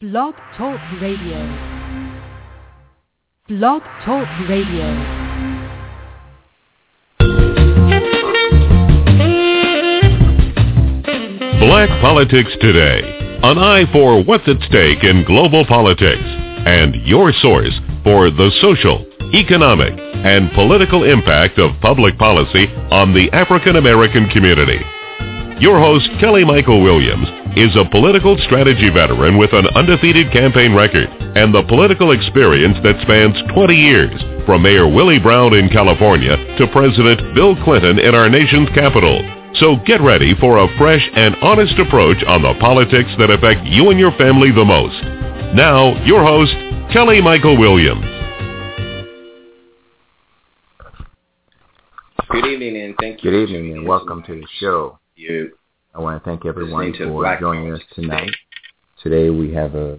Blog Talk Radio. Blog Talk Radio. Black Politics Today. An eye for what's at stake in global politics. And your source for the social, economic, and political impact of public policy on the African American community. Your host, Kelly Michael Williams, is a political strategy veteran with an undefeated campaign record and the political experience that spans 20 years, from Mayor Willie Brown in California to President Bill Clinton in our nation's capital. So get ready for a fresh and honest approach on the politics that affect you and your family the most. Now, your host, Kelly Michael Williams. Good evening and thank you. Good evening and welcome to the show. You. I want to thank everyone to for Black joining us tonight. Today we have a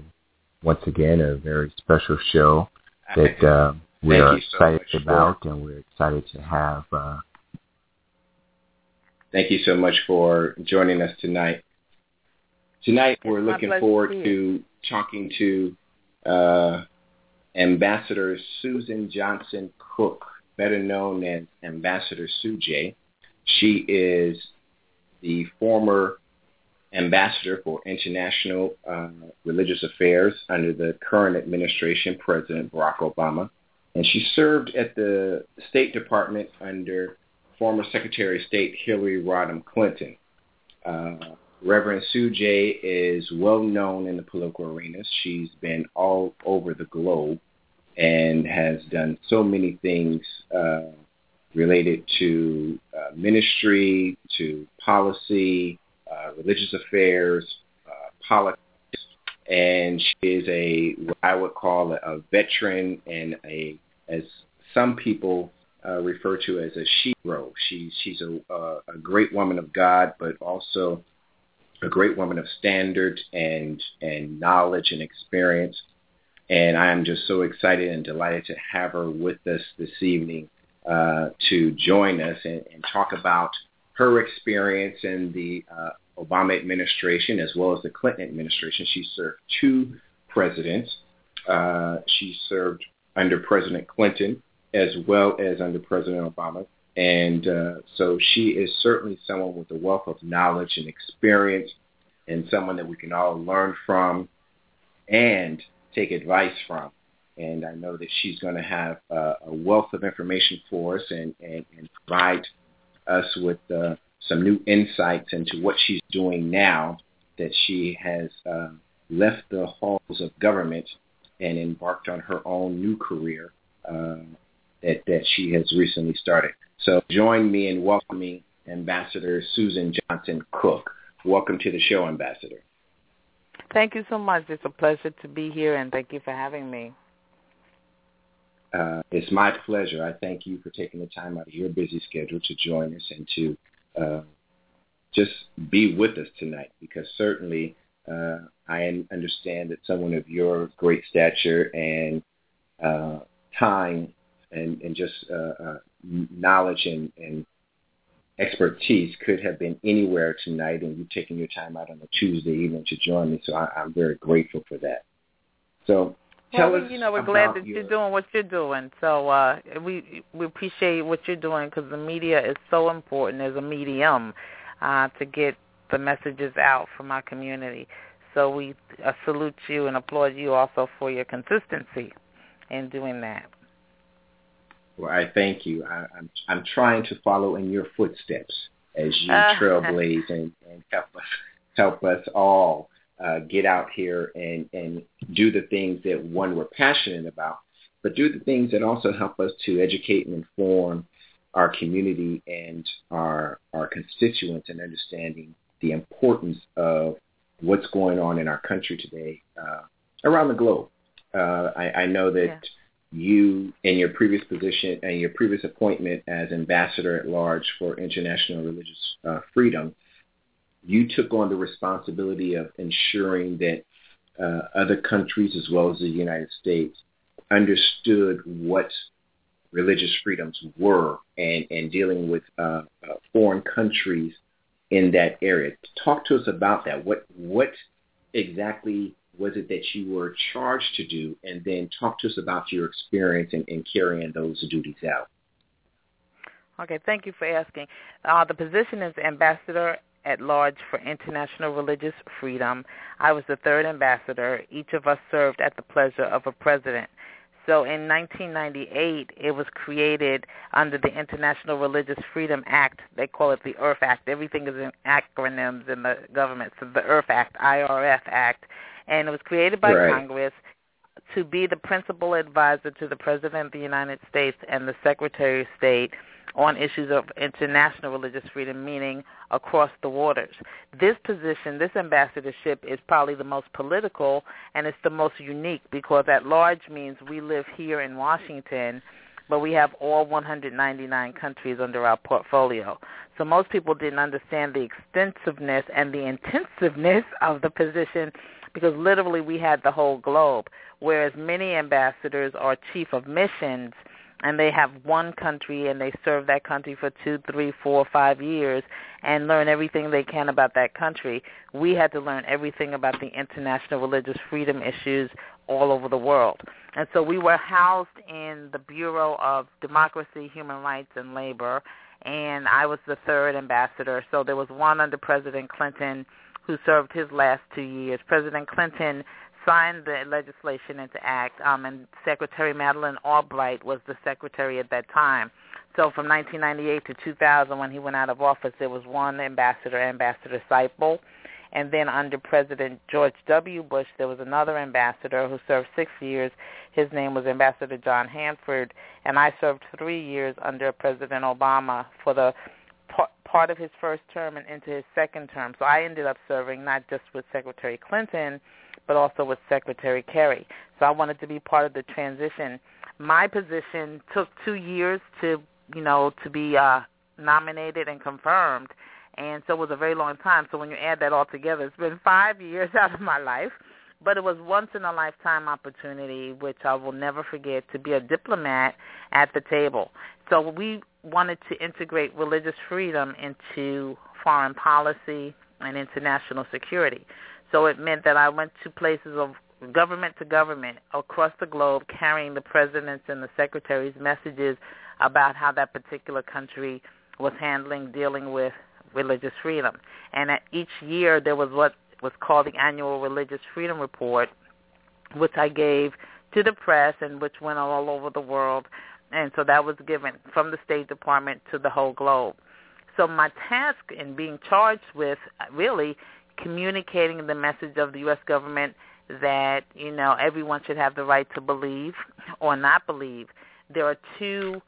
once again a very special show that uh, we Thank are you so excited much for- about, and we're excited to have. Uh, Thank you so much for joining us tonight. Tonight we're looking forward to to talking to uh, Ambassador Suzan Johnson Cook, better known as Ambassador Sujay. She is the former ambassador for international uh, religious affairs under the current administration, President Barack Obama. And she served at the State Department under former Secretary of State Hillary Rodham Clinton. Uh, Reverend Sujay is well known in the political arenas. She's been all over the globe and has done so many things uh, related to uh, ministry, to policy, uh, religious affairs, uh, politics, and she is a what I would call a, a veteran and a as some people uh, refer to as a shero. She, she's she's a, uh, a great woman of God, but also a great woman of standard and and knowledge and experience. And I am just so excited and delighted to have her with us this evening uh, to join us and, and talk about her experience in the uh, Obama administration as well as the Clinton administration. She served two presidents. Uh, she served under President Clinton as well as under President Obama. And uh, so she is certainly someone with a wealth of knowledge and experience and someone that we can all learn from and take advice from. And I know that she's going to have uh, a wealth of information for us and, and, and provide us with uh, some new insights into what she's doing now that she has uh, left the halls of government and embarked on her own new career uh, that, that she has recently started. So join me in welcoming Ambassador Suzan Johnson Cook. Welcome to the show, Ambassador. Thank you so much. It's a pleasure to be here, and thank you for having me. Uh, it's my pleasure. I thank you for taking the time out of your busy schedule to join us and to uh, just be with us tonight because certainly uh, I understand that someone of your great stature and uh, time and, and just uh, uh, knowledge and, and expertise could have been anywhere tonight and you taking your time out on a Tuesday evening to join me. So I, I'm very grateful for that. So tell well, you know, we're glad that your, you're doing what you're doing. So uh, we we appreciate what you're doing because the media is so important as a medium uh, to get the messages out from our community. So we uh, salute you and applaud you also for your consistency in doing that. Well, I thank you. I, I'm I'm trying to follow in your footsteps as you Uh, trailblaze and, and help us help us all uh, get out here and and do the things that one we're passionate about, but do the things that also help us to educate and inform our community and our our constituents in understanding the importance of what's going on in our country today uh, around the globe. Uh, I, I know that Yeah. you, in your previous position and your previous appointment as ambassador at large for international religious uh, freedom, you took on the responsibility of ensuring that uh, other countries as well as the United States understood what religious freedoms were and, and dealing with uh, uh, foreign countries in that area. Talk to us about that. What what exactly was it that you were charged to do? And then talk to us about your experience in, in carrying those duties out. Okay, thank you for asking. Uh, the position is ambassador at large for international religious freedom. I was the third ambassador. Each of us served at the pleasure of a president. So in 1998, it was created under the International Religious Freedom Act. They call it the IRF Act. Everything is in acronyms in the government. So the IRF Act, IRF Act, and it was created by right. Congress to be the principal advisor to the President of the United States and the Secretary of State on issues of international religious freedom, meaning across the waters. This position, this ambassadorship, is probably the most political and it's the most unique because at large means we live here in Washington, but we have all 199 countries under our portfolio. So most people didn't understand the extensiveness and the intensiveness of the position because literally we had the whole globe, whereas many ambassadors are chief of missions – and they have one country and they serve that country for two, three, four, five years and learn everything they can about that country. We had to learn everything about the international religious freedom issues all over the world. And so we were housed in the Bureau of Democracy, Human Rights, and Labor, and I was the third ambassador. So there was one under President Clinton who served his last two years. President Clinton signed the legislation into act, um, and Secretary Madeleine Albright was the secretary at that time. So from 1998 to 2000, when he went out of office, there was one ambassador, Ambassador Seiple. And then under President George W. Bush, there was another ambassador who served six years. His name was Ambassador John Hanford, and I served three years under President Obama for the part of his first term and into his second term. So I ended up serving not just with Secretary Clinton, but also with Secretary Kerry. So I wanted to be part of the transition. My position took two years to, you know, to be uh, nominated and confirmed, and so it was a very long time. So when you add that all together, it's been five years out of my life. But it was once in a lifetime opportunity, which I will never forget, to be a diplomat at the table. So we wanted to integrate religious freedom into foreign policy and international security. So it meant that I went to places of government to government across the globe carrying the president's and the secretary's messages about how that particular country was handling, dealing with religious freedom. And at each year there was what was called the Annual Religious Freedom Report, which I gave to the press and which went all over the world. And so that was given from the State Department to the whole globe. So my task in being charged with really communicating the message of the U.S. government that you know everyone should have the right to believe or not believe. There are two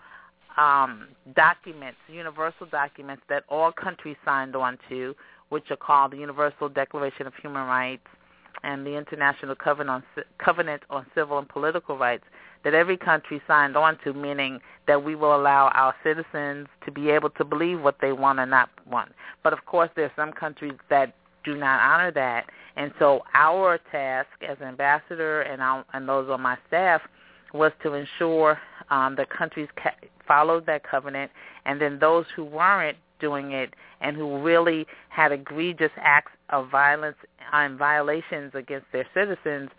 um, documents, universal documents that all countries signed on to, which are called the Universal Declaration of Human Rights and the International Covenant on, Covenant on Civil and Political Rights that every country signed on to, meaning that we will allow our citizens to be able to believe what they want or not want. But of course, there are some countries that do not honor that. And so our task as ambassador and, our, and those on my staff was to ensure um, the countries ca- followed that covenant, and then those who weren't doing it and who really had egregious acts of violence and violations against their citizens,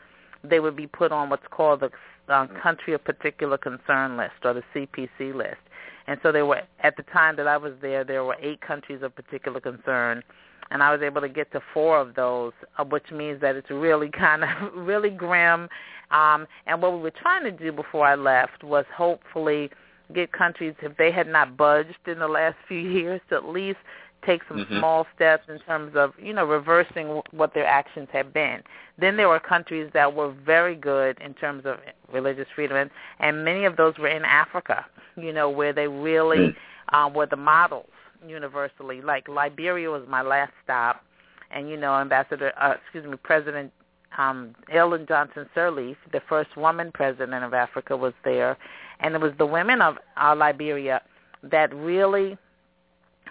they would be put on what's called the um, country of particular concern list or the CPC list. And so there were at the time that I was there, there were eight countries of particular concern, and I was able to get to four of those, which means that it's really kind of really grim. Um, and what we were trying to do before I left was hopefully get countries, if they had not budged in the last few years, to at least take some mm-hmm. small steps in terms of, you know, reversing what their actions have been. Then there were countries that were very good in terms of religious freedom, and, and many of those were in Africa, you know, where they really mm. um, were the models universally. Like Liberia was my last stop, and you know, Ambassador, uh, excuse me, President um, Ellen Johnson Sirleaf, the first woman president of Africa, was there, and it was the women of uh, Liberia that really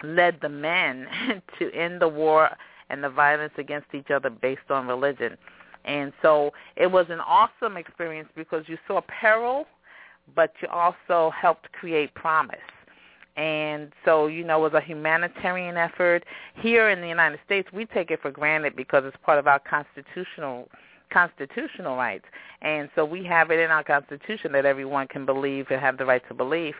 led the men to end the war and the violence against each other based on religion. And so it was an awesome experience because you saw peril, but you also helped create promise and so you know it was a humanitarian effort here in the United States we take it for granted because it's part of our constitutional constitutional rights. And so we have it in our Constitution that everyone can believe and have the right to believe.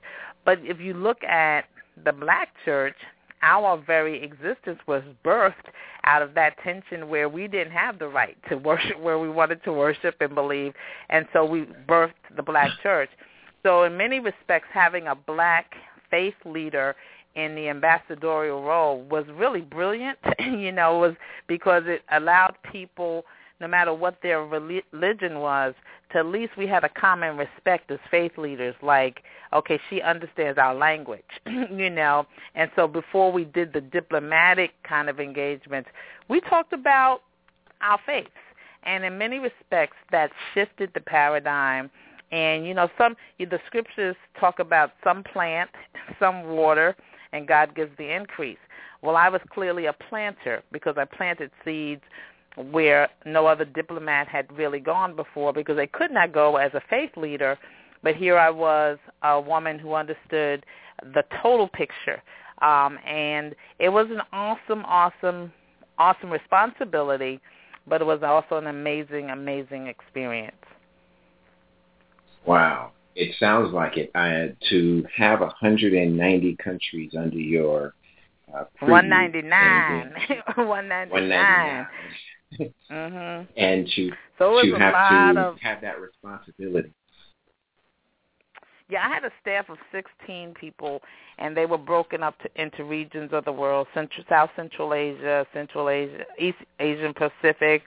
But if you look at the black church, our very existence was birthed out of that tension where we didn't have the right to worship where we wanted to worship and believe. And so we birthed the black church. So in many respects, having a black faith leader in the ambassadorial role was really brilliant, you know, was because it allowed people – no matter what their religion was, to at least we had a common respect as faith leaders. Like, okay, she understands our language, you know. And so before we did the diplomatic kind of engagements, we talked about our faiths. And in many respects, that shifted the paradigm. And you know, some the scriptures talk about some plant, some water, and God gives the increase. Well, I was clearly a planter because I planted seeds where no other diplomat had really gone before because they could not go as a faith leader. But here I was, a woman who understood the total picture. Um, and it was an awesome, awesome, awesome responsibility, but it was also an amazing, amazing experience. Wow. It sounds like it. Uh, to have 190 countries under your uh, 199. 199. 199 mm-hmm. and to so to have to of, have that responsibility. Yeah, I had a staff of 16 people, and they were broken up to, into regions of the world: Central, South Central Asia, Central Asia, East Asian Pacific,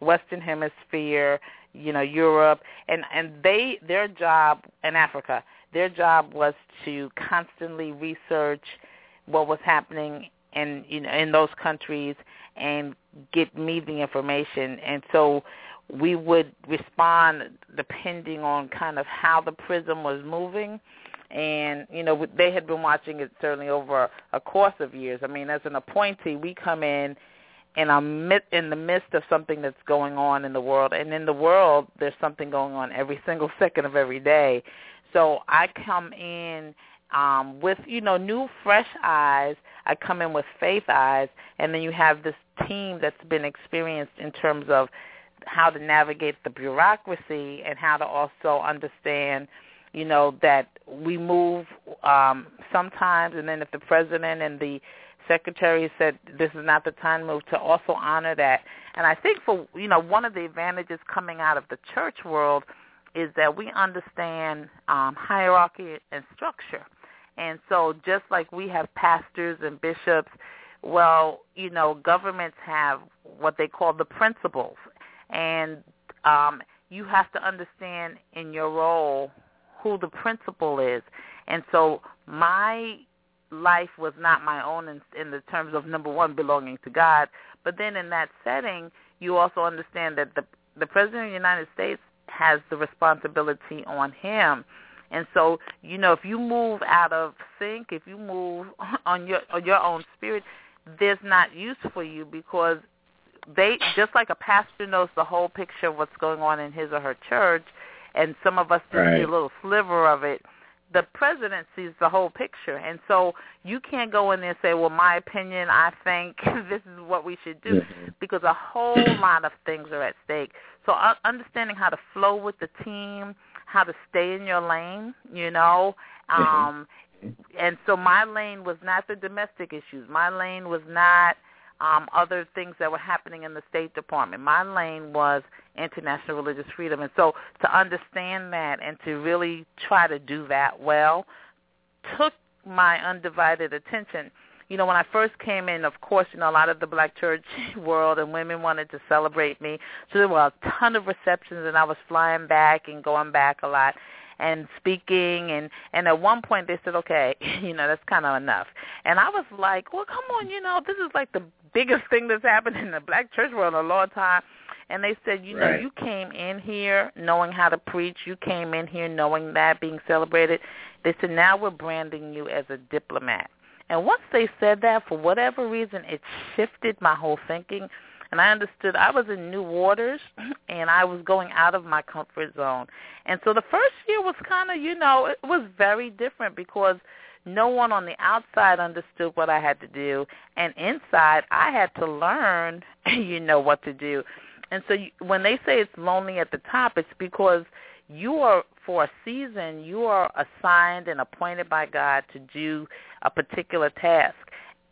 Western Hemisphere, you know, Europe, and and they their job in Africa, their job was to constantly research what was happening in you know in those countries and get me the information. And so we would respond depending on kind of how the prism was moving. And, you know, they had been watching it certainly over a course of years. I mean, as an appointee, we come in in a in the midst of something that's going on in the world, and in the world there's something going on every single second of every day. So I come in um, with you know new fresh eyes. I come in with faith eyes, and then you have this team that's been experienced in terms of how to navigate the bureaucracy and how to also understand you know that we move um sometimes and then if the president and the secretary said this is not the time move to also honor that. And i think for you know one of the advantages coming out of the church world is that we understand um hierarchy and structure and so just like we have pastors and bishops well, you know, governments have what they call the principals, and um, you have to understand in your role who the principal is. And so my life was not my own in, in the terms of number one belonging to God, but then in that setting, you also understand that the the president of the United States has the responsibility on him. And so, you know, if you move out of sync, if you move on your on your own spirit, there's not use for you because they just like a pastor knows the whole picture of what's going on in his or her church, and some of us just right. see a little sliver of it. The president sees the whole picture, and so you can't go in there and say, "Well, my opinion, I think this is what we should do," mm-hmm. because a whole lot of things are at stake. So understanding how to flow with the team, how to stay in your lane, you know, mm-hmm. um, and so my lane was not the domestic issues. My lane was not um, other things that were happening in the State Department. My lane was international religious freedom. And so to understand that and to really try to do that well took my undivided attention. You know, when I first came in, of course, you know, a lot of the black church world and women wanted to celebrate me. So there were a ton of receptions and I was flying back and going back a lot and speaking. And and at one point they said okay you know that's kind of enough. And i was like well come on you know this is like the biggest thing that's happened in the black church world in a long time. And they said you know right. you came in here knowing how to preach. You came in here knowing that being celebrated. They said now we're branding you as a diplomat and once they said that for whatever reason it shifted my whole thinking and I understood I was in new waters and I was going out of my comfort zone. And so the first year was kind of, you know, it was very different because no one on the outside understood what I had to do, and inside I had to learn, you know, what to do. And so you, when they say it's lonely at the top, it's because you are for a season you are assigned and appointed by God to do a particular task.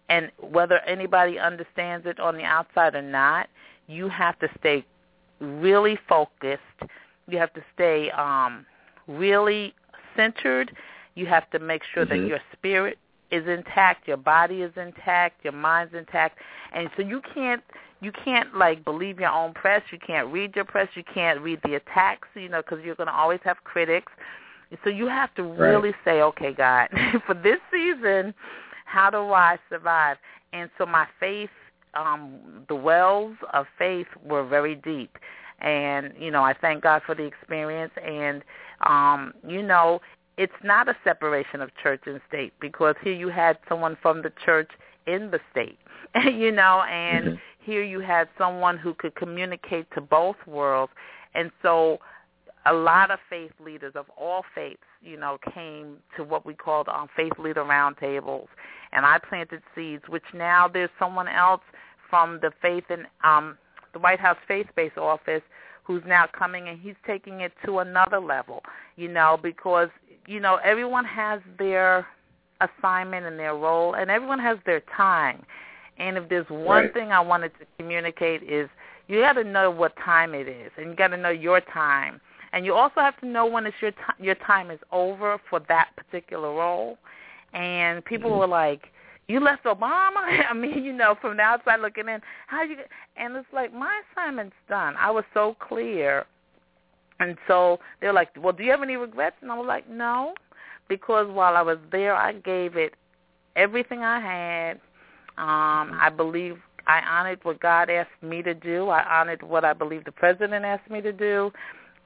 And whether anybody understands it on the outside or not, you have to stay really focused. You have to stay um, really centered. You have to make sure mm-hmm. that your spirit is intact, your body is intact, your mind's intact, and so you can't you can't like believe your own press. You can't read your press. You can't read the attacks, you know, because you're going to always have critics. So you have to really right. say, okay, God, for this season, how do I survive? And so my faith, um, the wells of faith were very deep. And, you know, I thank God for the experience. And, um, you know, it's not a separation of church and state because here you had someone from the church in the state, you know, and mm-hmm. Here you had someone who could communicate to both worlds. And so a lot of faith leaders of all faiths, you know, came to what we called um, faith leader roundtables, and I planted seeds. Which now there's someone else from the faith and um, the White House faith-based office who's now coming and he's taking it to another level, you know, because you know everyone has their assignment and their role, and everyone has their time. And if there's one right. thing I wanted to communicate is you got to know what time it is, and you got to know your time, and you also have to know when it's your t- your time is over for that particular role. And people mm-hmm. were like, "You left Obama." I mean, you know, from the outside looking in, how you? And it's like my assignment's done. I was so clear, and so they're like, "Well, do you have any regrets?" And I was like, "No." because while I was there, I gave it everything I had. Um, I believe I honored what God asked me to do. I honored what I believe the president asked me to do,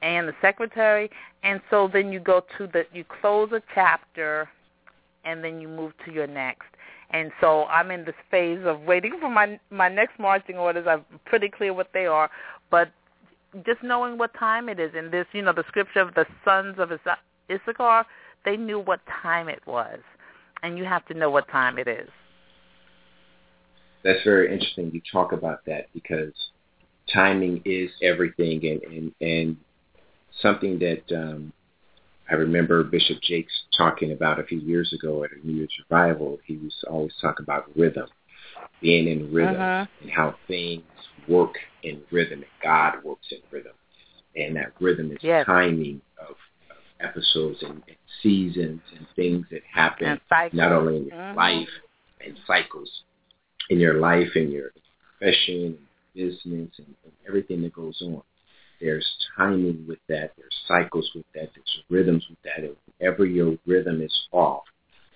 and the secretary. And so then you go to the you close a chapter, and then you move to your next. And so I'm in this phase of waiting for my my next marching orders. I'm pretty clear what they are, but just knowing what time it is. And this, you know, the scripture of the sons of Issachar they knew what time it was, and you have to know what time it is. That's very interesting. You talk about that because timing is everything, and and, and something that um, I remember Bishop Jakes talking about a few years ago at a New Year's revival. He was always talking about rhythm, being in rhythm, uh-huh. and how things work in rhythm, and God works in rhythm, and that rhythm is yes. timing of episodes and, and seasons and things that happen not only in your mm-hmm. life and cycles in your life and your profession business and, and everything that goes on. There's timing with that. There's cycles with that. There's rhythms with that. And whenever your rhythm is off,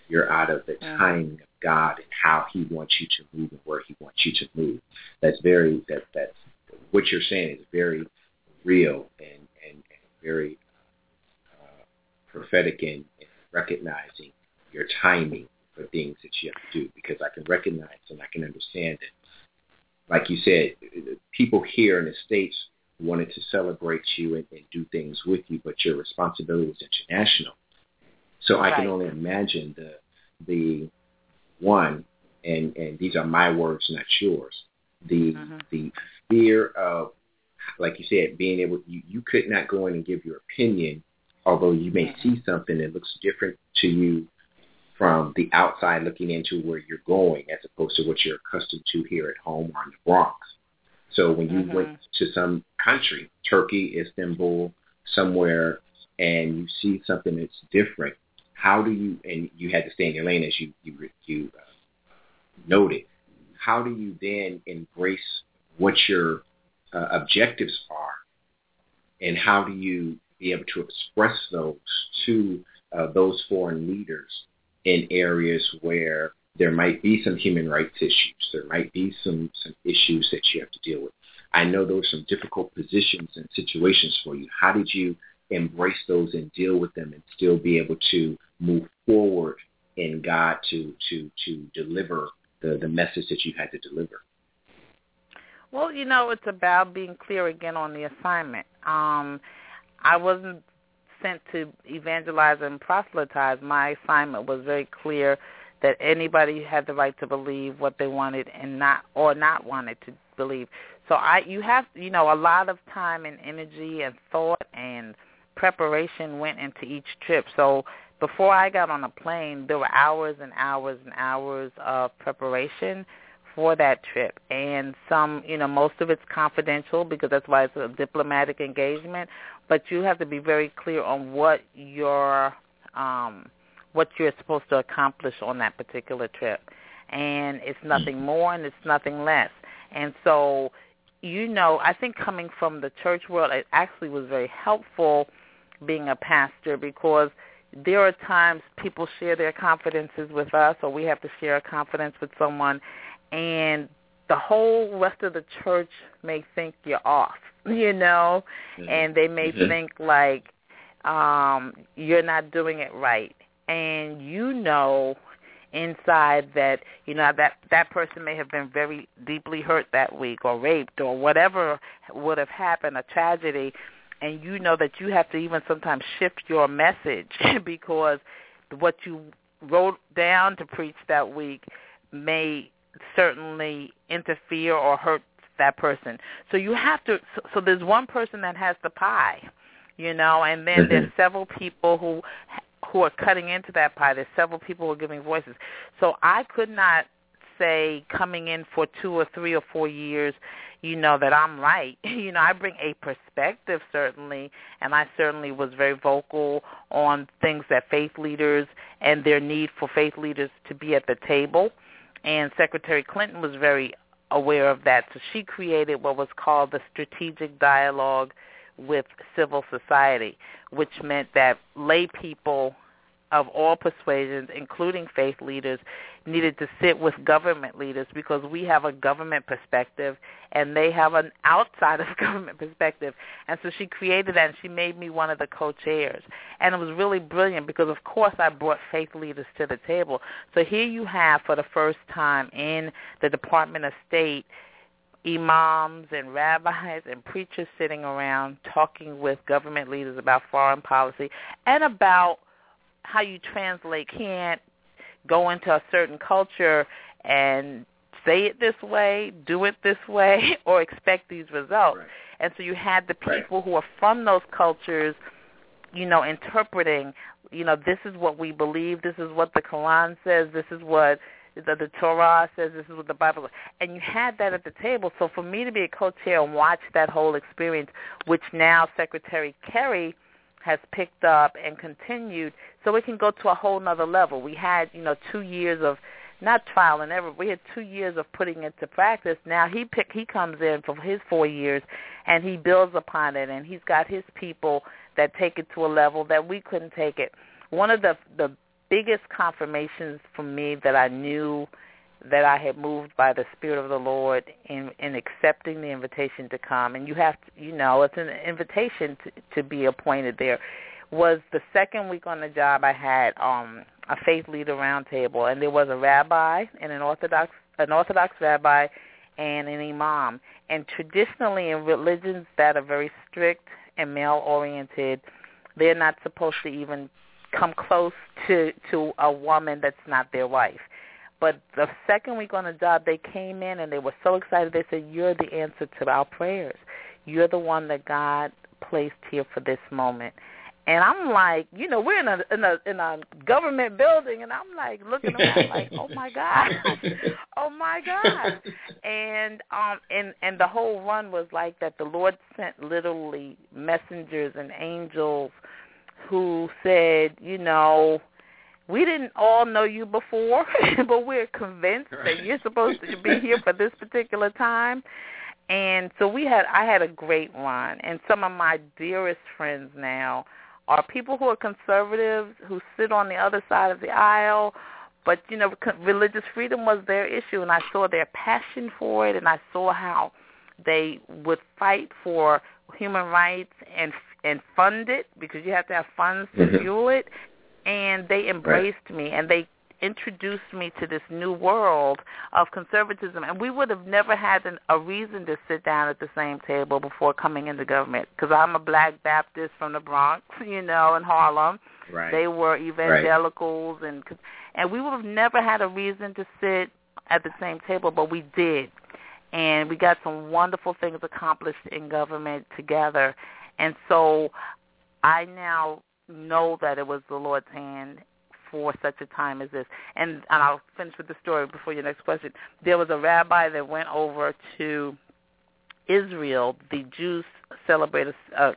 you're out of the mm-hmm. timing of God and how He wants you to move and where He wants you to move. That's very that that's what you're saying is very real and and, and very prophetic in, in recognizing your timing for things that you have to do because I can recognize and I can understand it. Like you said, people here in the States wanted to celebrate you and, and do things with you, but your responsibility is international. So right. I can only imagine the the one, and and these are my words, not yours. The mm-hmm. the fear of, like you said, being able you you could not go in and give your opinion although you may see something that looks different to you from the outside looking into where you're going as opposed to what you're accustomed to here at home or in the Bronx. So when you mm-hmm. went to some country, Turkey, Istanbul, somewhere, and you see something that's different, how do you, and you had to stay in your lane as you, you, you uh, noted, how do you then embrace what your uh, objectives are and how do you be able to express those to uh, those foreign leaders in areas where there might be some human rights issues. There might be some, some issues that you have to deal with. I know those are some difficult positions and situations for you. How did you embrace those and deal with them and still be able to move forward in God to, to, to deliver the, the message that you had to deliver? Well, you know, it's about being clear again on the assignment. Um, I wasn't sent to evangelize and proselytize. My assignment was very clear that anybody had the right to believe what they wanted and not or not wanted to believe. So I you have you know a lot of time and energy and thought and preparation went into each trip. So before I got on a plane, there were hours and hours and hours of preparation for that trip. And some, you know, most of it's confidential because that's why it's a diplomatic engagement. But you have to be very clear on what your um, what you're supposed to accomplish on that particular trip. And it's nothing mm-hmm. more and it's nothing less. And so, you know, I think coming from the church world, it actually was very helpful being a pastor because there are times people share their confidences with us or we have to share a confidence with someone and the whole rest of the church may think you're off, you know, mm-hmm. and they may mm-hmm. think like um you're not doing it right. And you know inside that you know that that person may have been very deeply hurt that week or raped or whatever would have happened a tragedy and you know that you have to even sometimes shift your message because what you wrote down to preach that week may certainly interfere or hurt that person. So you have to. So, so there's one person that has the pie, you know, and then mm-hmm. there's several people who who are cutting into that pie. There's several people who are giving voices. So I could not say coming in for two or three or four years, you know, that I'm right. You know, I bring a perspective certainly, and I certainly was very vocal on things that faith leaders and their need for faith leaders to be at the table and Secretary Clinton was very aware of that. So she created what was called the Strategic Dialogue with Civil Society, which meant that lay people of all persuasions, including faith leaders, needed to sit with government leaders because we have a government perspective and they have an outside of government perspective. And so she created that and she made me one of the co-chairs. And it was really brilliant because of course I brought faith leaders to the table. So here you have for the first time in the Department of State imams and rabbis and preachers sitting around talking with government leaders about foreign policy and about how you translate can't go into a certain culture and say it this way, do it this way, or expect these results. Right. And so you had the people right. who are from those cultures, you know, interpreting, you know, this is what we believe, this is what the Quran says, this is what the, the Torah says, this is what the Bible says. And you had that at the table. So for me to be a co-chair and watch that whole experience, which now Secretary Kerry – has picked up and continued so we can go to a whole nother level. We had, you know, two years of not trial and error. We had two years of putting it to practice. Now he pick he comes in for his four years and he builds upon it and he's got his people that take it to a level that we couldn't take it. One of the the biggest confirmations for me that I knew that I had moved by the Spirit of the Lord in in accepting the invitation to come. And you have to, you know, it's an invitation to, to be appointed there. Was the second week on the job I had um a faith leader roundtable, and there was a rabbi and an Orthodox an Orthodox rabbi and an imam. And traditionally, in religions that are very strict and male oriented, they're not supposed to even come close to to a woman that's not their wife but the second week on the job, they came in and they were so excited. They said, "You're the answer to our prayers. You're the one that God placed here for this moment." And I'm like, you know, we're in a in a in a government building, and I'm like looking around, like, oh my god, oh my god, and um and and the whole run was like that. The Lord sent literally messengers and angels who said, you know, we didn't all know you before, but we're convinced right. that you're supposed to be here for this particular time. And so we had I had a great run and some of my dearest friends now are people who are conservatives who sit on the other side of the aisle but you know religious freedom was their issue and I saw their passion for it and I saw how they would fight for human rights and and fund it because you have to have funds to mm-hmm. fuel it and they embraced right. me and they introduced me to this new world of conservatism and we would have never had an, a reason to sit down at the same table before coming into government because I'm a black Baptist from the Bronx, you know, in Harlem. Right. They were evangelicals right. and and we would have never had a reason to sit at the same table, but we did. and we got some wonderful things accomplished in government together. And so I now know that it was the Lord's hand for such a time as this. And and I'll finish with the story before your next question. There was a rabbi that went over to Israel. The Jews celebrate a,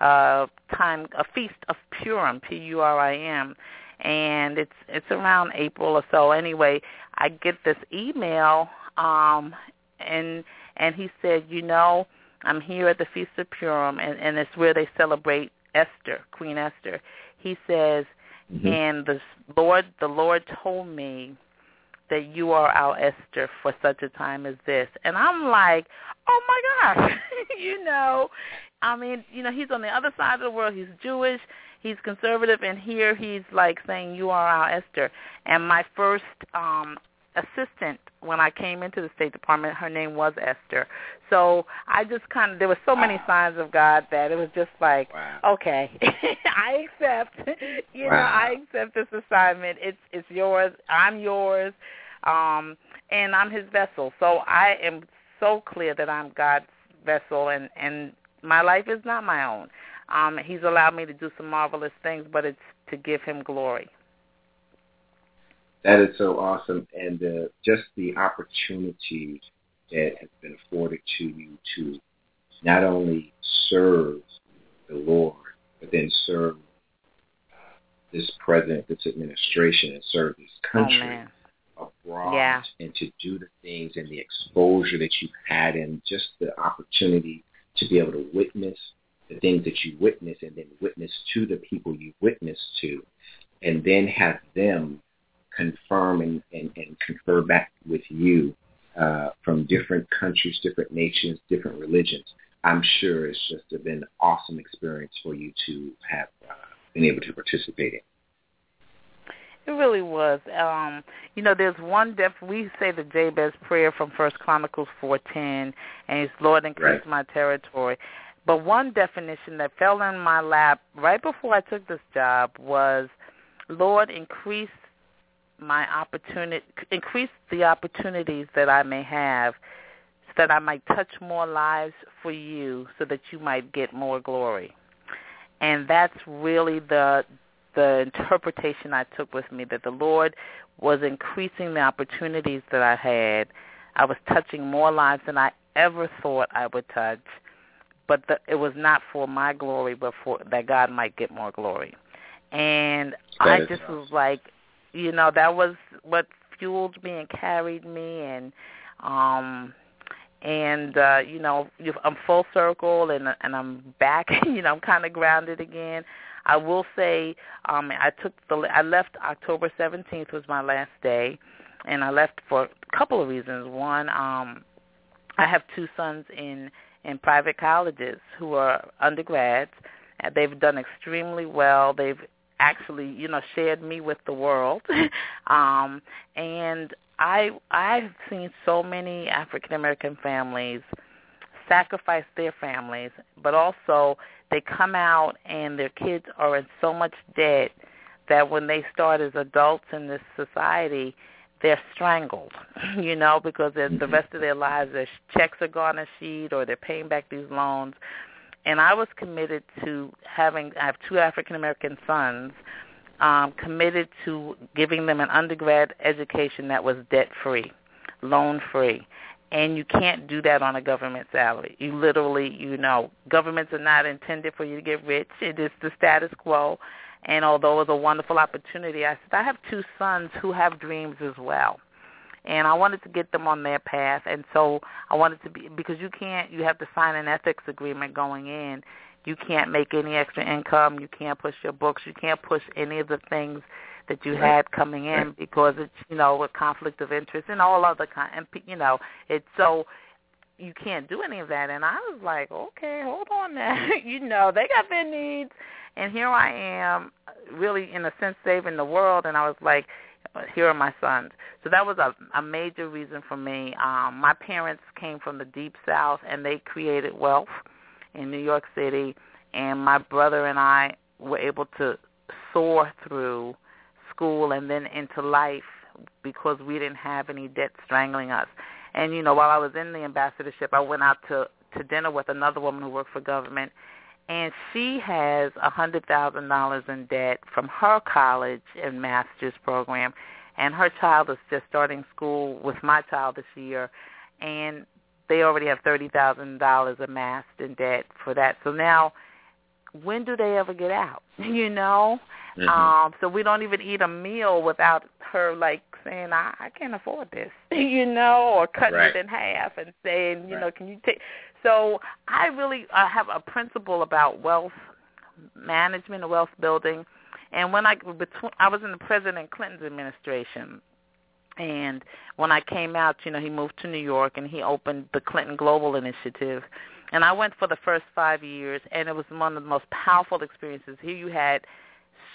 a time, a feast of Purim, P-U-R-I-M, and it's it's around April or so. Anyway, I get this email, um, and and he said, you know, I'm here at the Feast of Purim, and, and it's where they celebrate Esther, Queen Esther. He says, mm-hmm. and the Lord, the Lord told me that you are our Esther for such a time as this. And I'm like, oh my gosh, you know, I mean, you know, he's on the other side of the world. He's Jewish. He's conservative, and here he's like saying, "You are our Esther." And my first um assistant when I came into the State Department, her name was Esther. So I just kind of there were so many signs of God that it was just like, wow. okay, I accept. You wow. know, I accept this assignment. It's it's yours. I'm yours. Um, and I'm His vessel. So I am so clear that I'm God's vessel, and and my life is not my own. Um, he's allowed me to do some marvelous things, but it's to give Him glory. That is so awesome, and uh, just the opportunity that has been afforded to you to not only serve the Lord, but then serve this president, this administration, and serve this country oh, abroad, yeah. and to do the things and the exposure that you've had, and just the opportunity to be able to witness the things that you witness, and then witness to the people you witness to, and then have them confirm and, and, and confer back with you uh, from different countries, different nations, different religions. I'm sure it's just been an awesome experience for you to have uh, been able to participate in. It really was. Um, you know, there's one def we say the Jabez prayer from First Chronicles four ten and it's Lord increase right. my territory. But one definition that fell in my lap right before I took this job was Lord increase my opportunity, increase the opportunities that I may have so that I might touch more lives for you so that you might get more glory. And that's really the the interpretation I took with me that the Lord was increasing the opportunities that I had. I was touching more lives than I ever thought I would touch, but the, it was not for my glory, but for that God might get more glory. And that I just awesome. was like, you know that was what fueled me and carried me and um and uh you know I'm full circle and and I'm back you know I'm kind of grounded again. I will say um I took the I left October 17th was my last day and I left for a couple of reasons. One um I have two sons in in private colleges who are undergrads. They've done extremely well. They've actually, you know, shared me with the world. um, and I I've seen so many African American families sacrifice their families, but also they come out and their kids are in so much debt that when they start as adults in this society, they're strangled, you know, because the mm-hmm. rest of their lives their checks are garnished or they're paying back these loans and I was committed to having. I have two African American sons. Um, committed to giving them an undergrad education that was debt free, loan free, and you can't do that on a government salary. You literally, you know, governments are not intended for you to get rich. It is the status quo. And although it was a wonderful opportunity, I said I have two sons who have dreams as well and I wanted to get them on their path. And so I wanted to be because you can't. You have to sign an ethics agreement going in. You can't make any extra income. You can't push your books. You can't push any of the things that you had coming in because it's you know a conflict of interest and all other kind. And you know it's so you can't do any of that. And I was like, okay, hold on now. you know they got their needs, and here I am, really in a sense saving the world. And I was like, here are my sons. So that was a, a major reason for me. Um, my parents came from the deep south, and they created wealth in New York City. And my brother and I were able to soar through school and then into life because we didn't have any debt strangling us. And you know, while I was in the ambassadorship, I went out to to dinner with another woman who worked for government, and she has a hundred thousand dollars in debt from her college and master's program, and her child is just starting school with my child this year, and they already have thirty thousand dollars amassed in debt for that. So now, when do they ever get out? You know, Mhm. um, so we don't even eat a meal without her like saying, "I, I can't afford this," you know, or cutting Right. it in half and saying, you know, can you take? So I really uh, have a principle about wealth management and wealth building. And when I between, I was in the President Clinton's administration, and when I came out, you know, he moved to New York and he opened the Clinton Global Initiative. And I went for the first five years, and it was one of the most powerful experiences. Here you had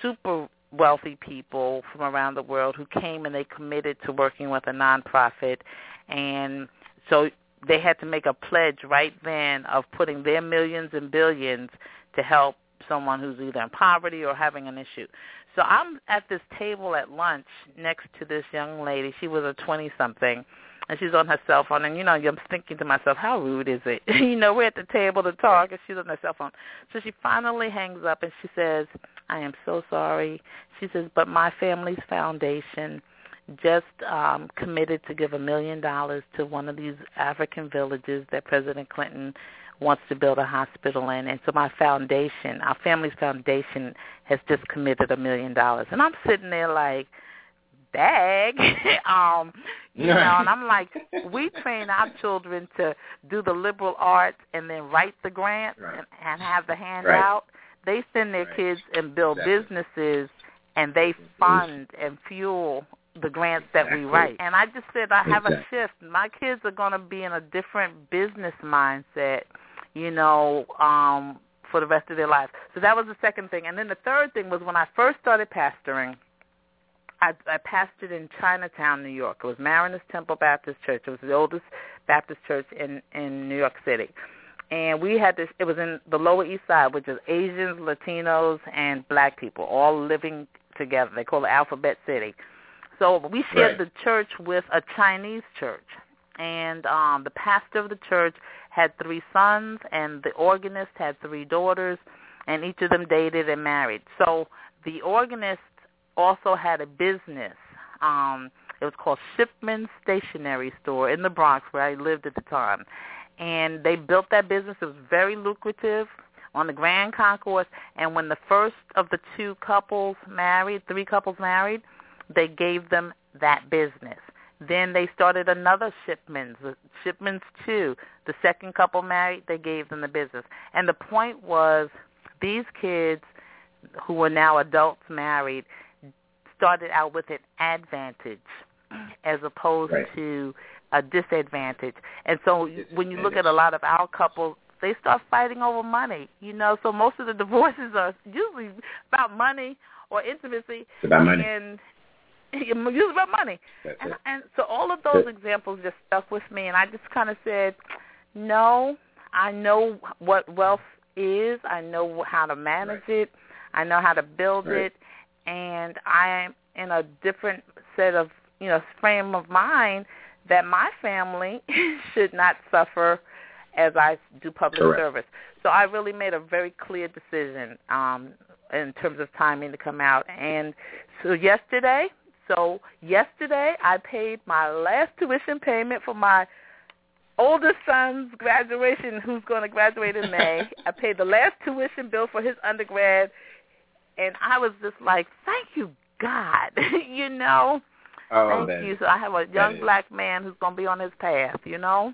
super wealthy people from around the world who came and they committed to working with a nonprofit, and so they had to make a pledge right then of putting their millions and billions to help someone who's either in poverty or having an issue. So I'm at this table at lunch next to this young lady. She was a 20-something, and she's on her cell phone. And, you know, I'm thinking to myself, how rude is it? you know, we're at the table to talk, and she's on her cell phone. So she finally hangs up, and she says, I am so sorry. She says, but my family's foundation just um, committed to give a million dollars to one of these African villages that President Clinton wants to build a hospital in. And so my foundation, our family's foundation, has just committed a million dollars. And I'm sitting there like, bag, um, you know, and I'm like, we train our children to do the liberal arts and then write the grant Right. and, and have the handout. They send their Right. kids and build Exactly. businesses, and they fund and fuel the grants that we write. And I just said I have a Exactly. shift. My kids are going to be in a different business mindset, you know, um, for the rest of their lives. So that was the second thing. And then the third thing was when I first started pastoring, I, I pastored in Chinatown, New York. It was Mariners Temple Baptist Church. It was the oldest Baptist church in in New York City. And we had this. It was in the Lower East Side, which is Asians, Latinos, and Black people all living together. They call it Alphabet City. So we shared Right. the church with a Chinese church, and um, the pastor of the church had three sons, and the organist had three daughters, and each of them dated and married. So the organist also had a business. Um, it was called Shipman Stationery Store in the Bronx, where I lived at the time. And they built that business. It was very lucrative on the Grand Concourse. And when the first of the two couples married, three couples married, they gave them that business. Then they started another Shipman's, shipments uh, two. The second couple married, they gave them the business. And the point was these kids who were now adults married started out with an advantage as opposed Right. to a disadvantage. And so when you look at a lot of our couples, they start fighting over money, you know. So most of the divorces are usually about money or intimacy. It's about money. And usually about money. And, and so all of those examples just stuck with me, and I just kind of said, no, I know what wealth is. I know how to manage it. I know how to build Right. it, and I am in a different set of you know frame of mind that my family should not suffer as I do public Correct. service. So I really made a very clear decision um, in terms of timing to come out. And so yesterday, so yesterday I paid my last tuition payment for my oldest son's graduation, who's going to graduate in May. I paid the last tuition bill for his undergrad, and I was just like, "Thank you, God," you know. Oh, Thank you. So I have a young black man who's going to be on his path, you know.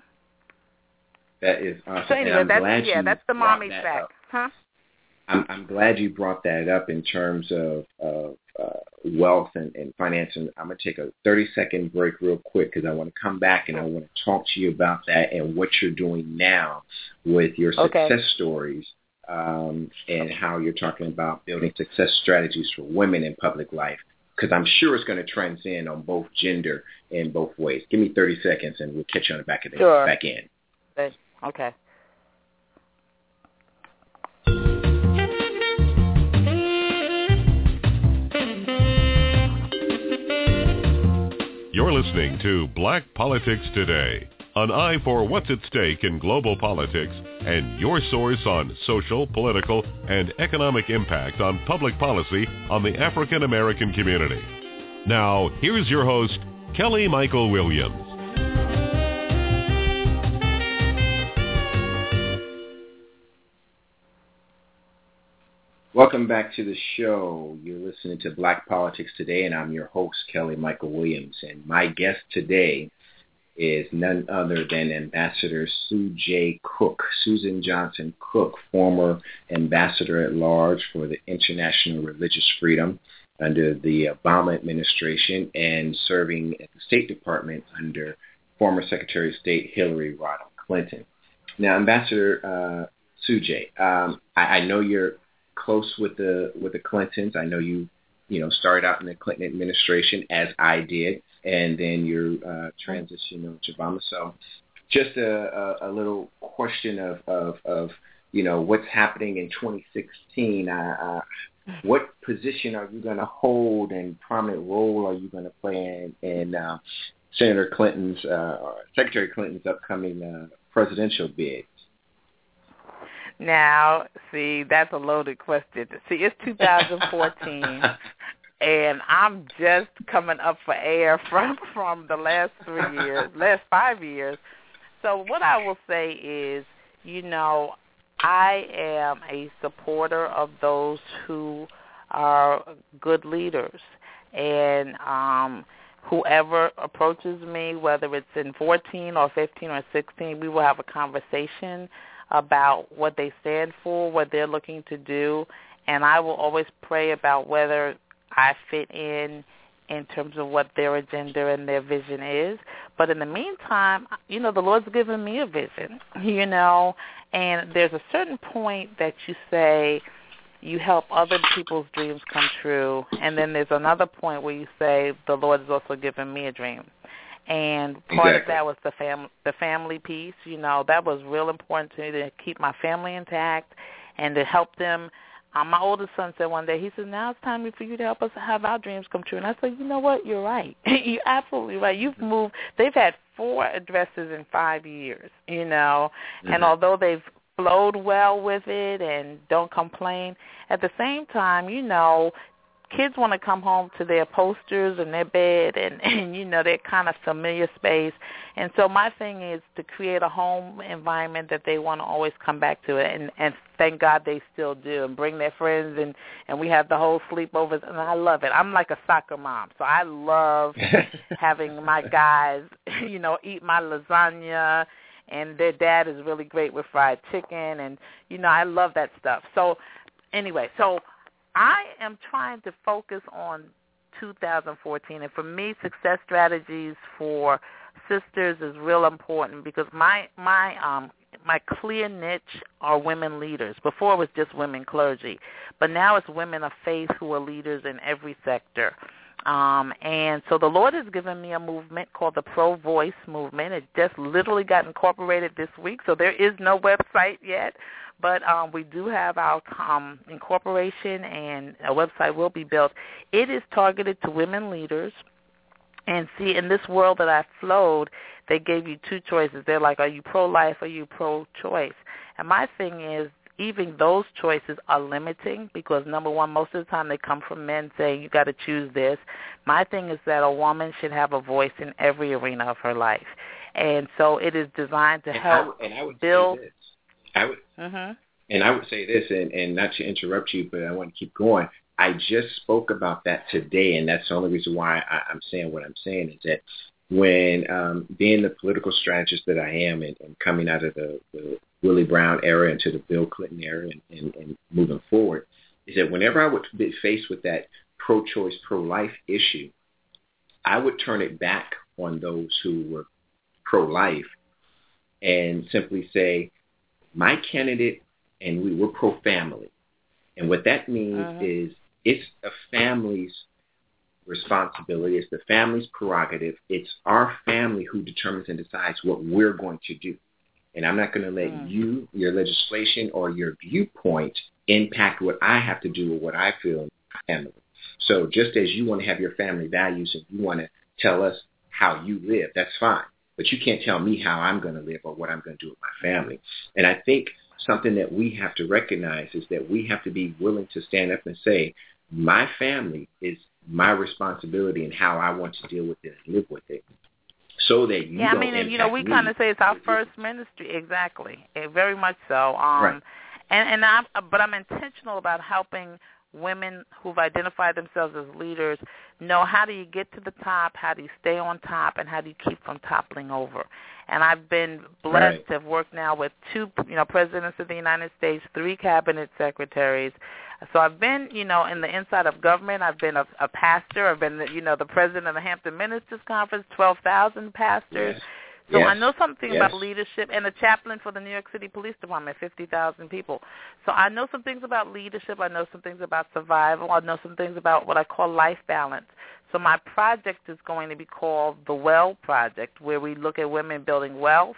that is awesome. So anyway, that's yeah, that's the mommy that up. huh? I'm, I'm glad you brought that up in terms of, of uh, wealth and, and finance. And I'm going to take a 30 second break real quick because I want to come back and I want to talk to you about that and what you're doing now with your Okay. success stories um, and how you're talking about building success strategies for women in public life. Because I'm sure it's going to transcend on both gender in both ways. Give me 30 seconds and we'll catch you on the back of the Sure. back end. Okay. You're listening to Black Politics Today an eye for what's at stake in global politics, and your source on social, political, and economic impact on public policy on the African American community. Now, here's your host, Kelly Michael Williams. Welcome back to the show. You're listening to Black Politics Today, and I'm your host, Kelly Michael Williams. And my guest today is none other than Ambassador Sujay Cook, Suzan Johnson Cook, former ambassador at large for the International Religious Freedom under the Obama administration and serving at the State Department under former Secretary of State Hillary Rodham Clinton. Now, Ambassador uh, Sujay, um, I, I know you're close with the with the Clintons. I know you you know started out in the Clinton administration as I did and then your uh, transition to Obama. So just a, a, a little question of, of, of, you know, what's happening in 2016. Uh, uh, what position are you going to hold and prominent role are you going to play in, in uh, Senator Clinton's, uh, Secretary Clinton's upcoming uh, presidential bid? Now, see, that's a loaded question. See, it's 2014. and I'm just coming up for air from from the last three years, last five years. So what I will say is, you know, I am a supporter of those who are good leaders, and um, whoever approaches me, whether it's in 14 or 15 or 16, we will have a conversation about what they stand for, what they're looking to do, and I will always pray about whether I fit in in terms of what their agenda and their vision is. But in the meantime, you know, the Lord's given me a vision, you know, and there's a certain point that you say you help other people's dreams come true, and then there's another point where you say the Lord has also given me a dream. And part exactly. of that was the fam the family piece, you know, that was real important to me to keep my family intact and to help them um, my oldest son said one day, he said, now it's time for you to help us have our dreams come true. And I said, you know what? You're right. You're absolutely right. You've moved. They've had four addresses in five years, you know, mm-hmm. and although they've flowed well with it and don't complain, at the same time, you know, kids want to come home to their posters and their bed and and you know their kind of familiar space. And so my thing is to create a home environment that they want to always come back to it. And and thank god they still do and bring their friends and and we have the whole sleepovers. And i love it. I'm like a soccer mom. So i love having my guys you know eat my lasagna. And their dad is really great with fried chicken. And you know i love that stuff. So anyway so I am trying to focus on 2014, and for me, success strategies for sisters is real important because my my um my clear niche are women leaders. Before it was just women clergy, but now it's women of faith who are leaders in every sector. Um, and so the Lord has given me a movement called the Pro Voice Movement. It just literally got incorporated this week, so there is no website yet. But um, we do have our um, incorporation, and a website will be built. It is targeted to women leaders. And see, in this world that I flowed, they gave you two choices. They're like, are you pro-life or are you pro-choice? And my thing is, even those choices are limiting because number one, most of the time they come from men saying you got to choose this. My thing is that a woman should have a voice in every arena of her life, and so it is designed to and help I, and I would build. Say this. I would, mm-hmm. and I would say this, and, and not to interrupt you, but I want to keep going. I just spoke about that today, and that's the only reason why I, I'm saying what I'm saying is that when um, being the political strategist that I am and, and coming out of the, the Willie Brown era into the Bill Clinton era and, and, and moving forward, is that whenever I would be faced with that pro-choice, pro-life issue, I would turn it back on those who were pro-life and simply say, my candidate and we were pro-family. And what that means uh-huh. is it's a family's responsibility. It's the family's prerogative. It's our family who determines and decides what we're going to do. And I'm not going to let mm. you, your legislation, or your viewpoint impact what I have to do or what I feel in my family. So just as you want to have your family values and you want to tell us how you live, that's fine. but you can't tell me how I'm going to live or what I'm going to do with my family. And I think something that we have to recognize is that we have to be willing to stand up and say, my family is my responsibility and how I want to deal with it and live with it. So that you yeah, I mean, and you know, we kind of say it's our first ministry, exactly, eh, very much so. Um, right. And and I'm, but I'm intentional about helping women who've identified themselves as leaders know how do you get to the top, how do you stay on top, and how do you keep from toppling over. And I've been blessed right. to have worked now with two, you know, presidents of the United States, three cabinet secretaries. So I've been, you know, in the inside of government. I've been a, a pastor. I've been, you know, the president of the Hampton Ministers Conference, 12,000 pastors. Yes. So yes. I know something yes. about leadership and a chaplain for the New York City Police Department, 50,000 people. So I know some things about leadership. I know some things about survival. I know some things about what I call life balance. So my project is going to be called the Well Project, where we look at women building wealth,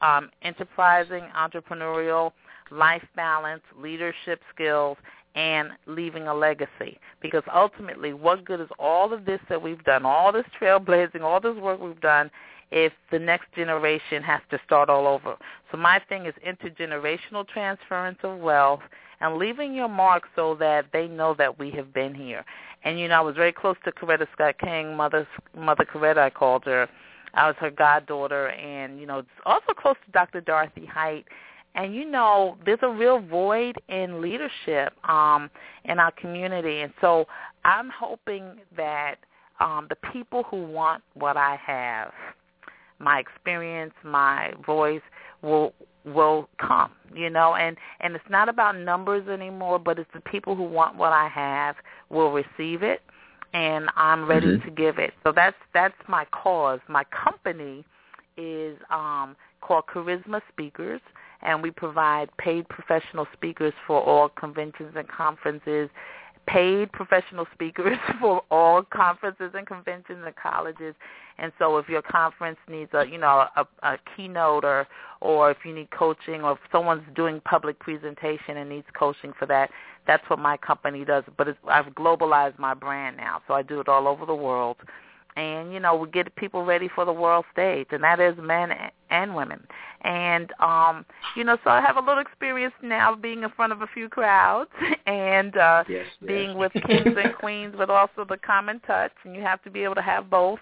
um, enterprising, entrepreneurial, life balance, leadership skills, and leaving a legacy. Because ultimately, what good is all of this that we've done, all this trailblazing, all this work we've done, if the next generation has to start all over. So my thing is intergenerational transference of wealth and leaving your mark so that they know that we have been here. And you know, I was very close to Coretta Scott King, mother mother Coretta I called her. I was her goddaughter and, you know, also close to Dr. Dorothy Height. And you know, there's a real void in leadership um in our community. And so I'm hoping that um the people who want what I have my experience, my voice will will come, you know, and and it's not about numbers anymore, but it's the people who want what I have will receive it and I'm ready mm-hmm. to give it. So that's that's my cause. My company is um called Charisma Speakers and we provide paid professional speakers for all conventions and conferences paid professional speakers for all conferences and conventions and colleges. And so if your conference needs a, you know, a, a keynote or or if you need coaching or if someone's doing public presentation and needs coaching for that, that's what my company does. But I've globalized my brand now, so I do it all over the world and you know we get people ready for the world stage and that is men and women and um you know so i have a little experience now being in front of a few crowds and uh yes, being yes. with kings and queens but also the common touch and you have to be able to have both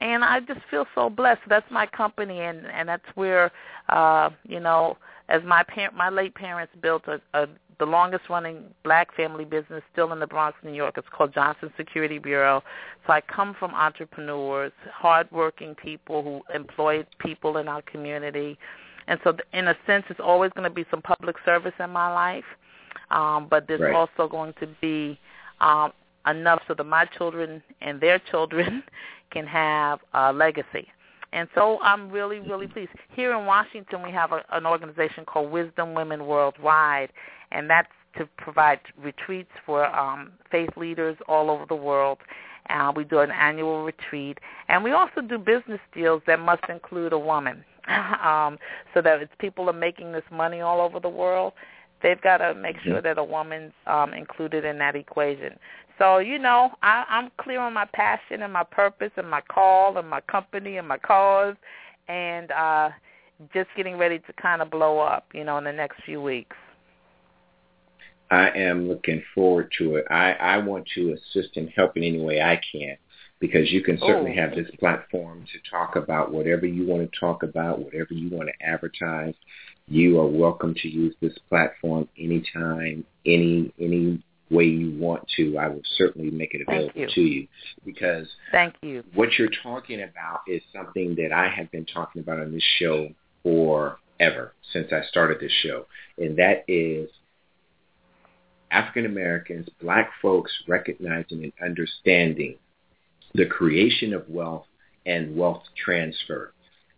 and i just feel so blessed that's my company and and that's where uh you know as my parent my late parents built a, a the longest running black family business still in the Bronx, New York. It's called Johnson Security Bureau. So I come from entrepreneurs, hardworking people who employ people in our community. And so in a sense, it's always going to be some public service in my life. Um, but there's right. also going to be um, enough so that my children and their children can have a legacy. And so I'm really, really pleased. Here in Washington, we have a, an organization called Wisdom Women Worldwide, and that's to provide retreats for um, faith leaders all over the world. Uh, we do an annual retreat, and we also do business deals that must include a woman, um, so that if people are making this money all over the world, they've got to make sure that a woman's um, included in that equation. So you know, I, I'm clear on my passion and my purpose and my call and my company and my cause, and uh, just getting ready to kind of blow up, you know, in the next few weeks. I am looking forward to it. I, I want to assist and help in any way I can because you can certainly oh. have this platform to talk about whatever you want to talk about, whatever you want to advertise. You are welcome to use this platform anytime, any any way you want to. I will certainly make it available you. to you because Thank you. what you're talking about is something that I have been talking about on this show forever since I started this show, and that is African Americans, black folks recognizing and understanding the creation of wealth and wealth transfer,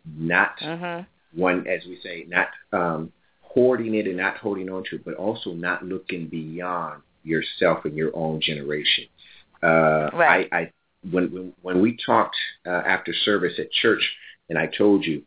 not uh-huh. one, as we say, not um, hoarding it and not holding on to it, but also not looking beyond yourself and your own generation. Uh, right. I, I when, when when we talked uh, after service at church, and I told you